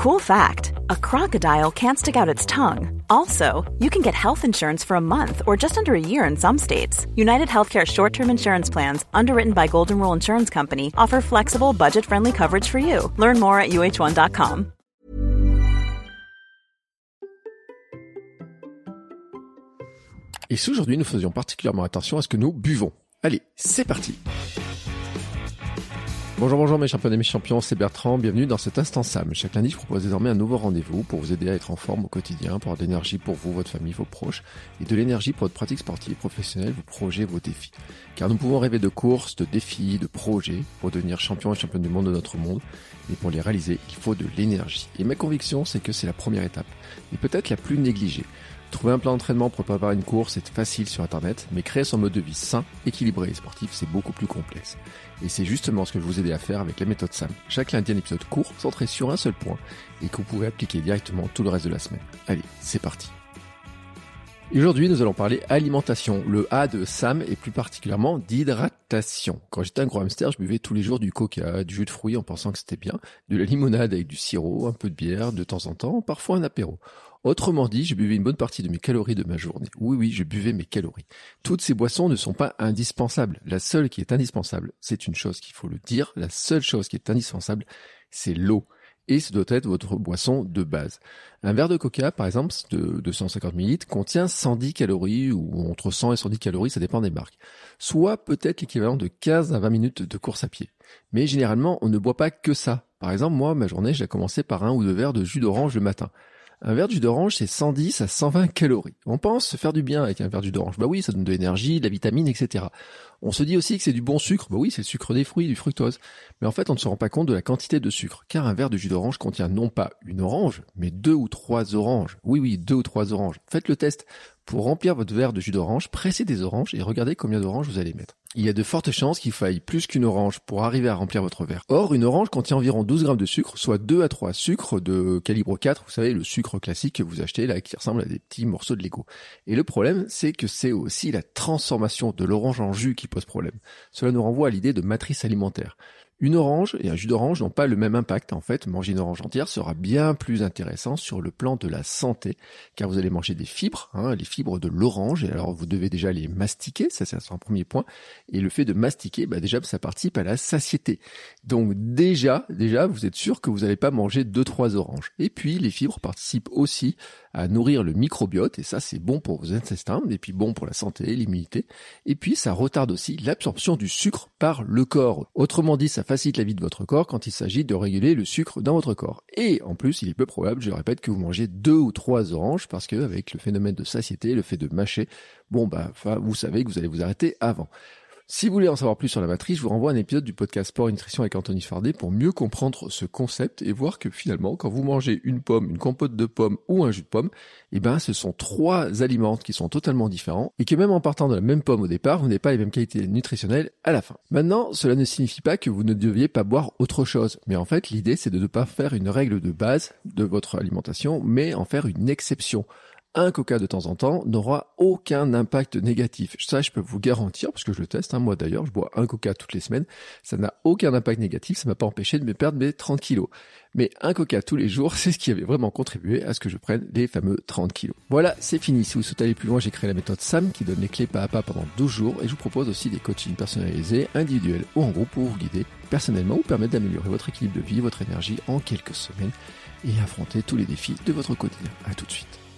Cool fact a crocodile can't stick out its tongue. Also, you can get health insurance for a month or just under a year in some states. United Healthcare short term insurance plans, underwritten by Golden Rule Insurance Company, offer flexible, budget friendly coverage for you. Learn more at uh1.com. Et si aujourd'hui nous faisions particulièrement attention à ce que nous buvons Allez, c'est parti Bonjour, bonjour mes champions et mes champions, c'est Bertrand, bienvenue dans cet instant Sam. Chaque lundi, je propose désormais un nouveau rendez-vous pour vous aider à être en forme au quotidien, pour avoir de l'énergie pour vous, votre famille, vos proches, et de l'énergie pour votre pratique sportive, professionnelle, vos projets, vos défis. Car nous pouvons rêver de courses, de défis, de projets, pour devenir champion et champion du monde de notre monde, mais pour les réaliser, il faut de l'énergie. Et ma conviction, c'est que c'est la première étape, et peut-être la plus négligée. Trouver un plan d'entraînement pour préparer une course est facile sur internet, mais créer son mode de vie sain, équilibré et sportif, c'est beaucoup plus complexe. Et c'est justement ce que je vous aider à faire avec la méthode SAM. Chaque lundi un épisode court, centré sur un seul point, et que vous pouvez appliquer directement tout le reste de la semaine. Allez, c'est parti. aujourd'hui, nous allons parler alimentation. Le A de SAM et plus particulièrement d'hydratation. Quand j'étais un gros hamster, je buvais tous les jours du coca, du jus de fruits en pensant que c'était bien, de la limonade avec du sirop, un peu de bière de temps en temps, parfois un apéro. Autrement dit, je buvais une bonne partie de mes calories de ma journée. Oui, oui, je buvais mes calories. Toutes ces boissons ne sont pas indispensables. La seule qui est indispensable, c'est une chose qu'il faut le dire, la seule chose qui est indispensable, c'est l'eau. Et ce doit être votre boisson de base. Un verre de coca, par exemple, de 250 ml, contient 110 calories, ou entre 100 et 110 calories, ça dépend des marques. Soit peut-être l'équivalent de 15 à 20 minutes de course à pied. Mais généralement, on ne boit pas que ça. Par exemple, moi, ma journée, j'ai commencé par un ou deux verres de jus d'orange le matin. Un verre de jus d'orange, c'est 110 à 120 calories. On pense se faire du bien avec un verre de jus d'orange. Bah oui, ça donne de l'énergie, de la vitamine, etc. On se dit aussi que c'est du bon sucre. Bah oui, c'est le sucre des fruits, du fructose. Mais en fait, on ne se rend pas compte de la quantité de sucre. Car un verre de jus d'orange contient non pas une orange, mais deux ou trois oranges. Oui, oui, deux ou trois oranges. Faites le test. Pour remplir votre verre de jus d'orange, pressez des oranges et regardez combien d'oranges vous allez mettre il y a de fortes chances qu'il faille plus qu'une orange pour arriver à remplir votre verre. Or, une orange contient environ 12 grammes de sucre, soit 2 à 3 sucres de calibre 4, vous savez, le sucre classique que vous achetez là, qui ressemble à des petits morceaux de Lego. Et le problème, c'est que c'est aussi la transformation de l'orange en jus qui pose problème. Cela nous renvoie à l'idée de matrice alimentaire. Une orange et un jus d'orange n'ont pas le même impact. En fait, manger une orange entière sera bien plus intéressant sur le plan de la santé, car vous allez manger des fibres, hein, les fibres de l'orange, et alors vous devez déjà les mastiquer, ça c'est un premier point. Et le fait de mastiquer, bah déjà ça participe à la satiété. Donc déjà, déjà, vous êtes sûr que vous n'allez pas manger deux trois oranges. Et puis les fibres participent aussi à nourrir le microbiote, et ça c'est bon pour vos intestins, et puis bon pour la santé, l'immunité. Et puis ça retarde aussi l'absorption du sucre par le corps. Autrement dit, ça facilite la vie de votre corps quand il s'agit de réguler le sucre dans votre corps. Et en plus, il est peu probable, je répète, que vous mangez deux ou trois oranges parce que avec le phénomène de satiété, le fait de mâcher, bon bah, vous savez que vous allez vous arrêter avant. Si vous voulez en savoir plus sur la matrice, je vous renvoie à un épisode du podcast Sport et Nutrition avec Anthony Fardet pour mieux comprendre ce concept et voir que finalement, quand vous mangez une pomme, une compote de pomme ou un jus de pomme, eh ben, ce sont trois aliments qui sont totalement différents et que même en partant de la même pomme au départ, vous n'avez pas les mêmes qualités nutritionnelles à la fin. Maintenant, cela ne signifie pas que vous ne deviez pas boire autre chose. Mais en fait, l'idée, c'est de ne pas faire une règle de base de votre alimentation, mais en faire une exception un coca de temps en temps n'aura aucun impact négatif. Ça, je peux vous garantir, parce que je le teste, hein, moi d'ailleurs, je bois un coca toutes les semaines, ça n'a aucun impact négatif, ça m'a pas empêché de me perdre mes 30 kilos. Mais un coca tous les jours, c'est ce qui avait vraiment contribué à ce que je prenne les fameux 30 kilos. Voilà, c'est fini. Si vous souhaitez aller plus loin, j'ai créé la méthode SAM qui donne les clés pas à pas pendant 12 jours et je vous propose aussi des coachings personnalisés, individuels ou en groupe pour vous guider personnellement ou permettre d'améliorer votre équilibre de vie, votre énergie en quelques semaines et affronter tous les défis de votre quotidien. À tout de suite.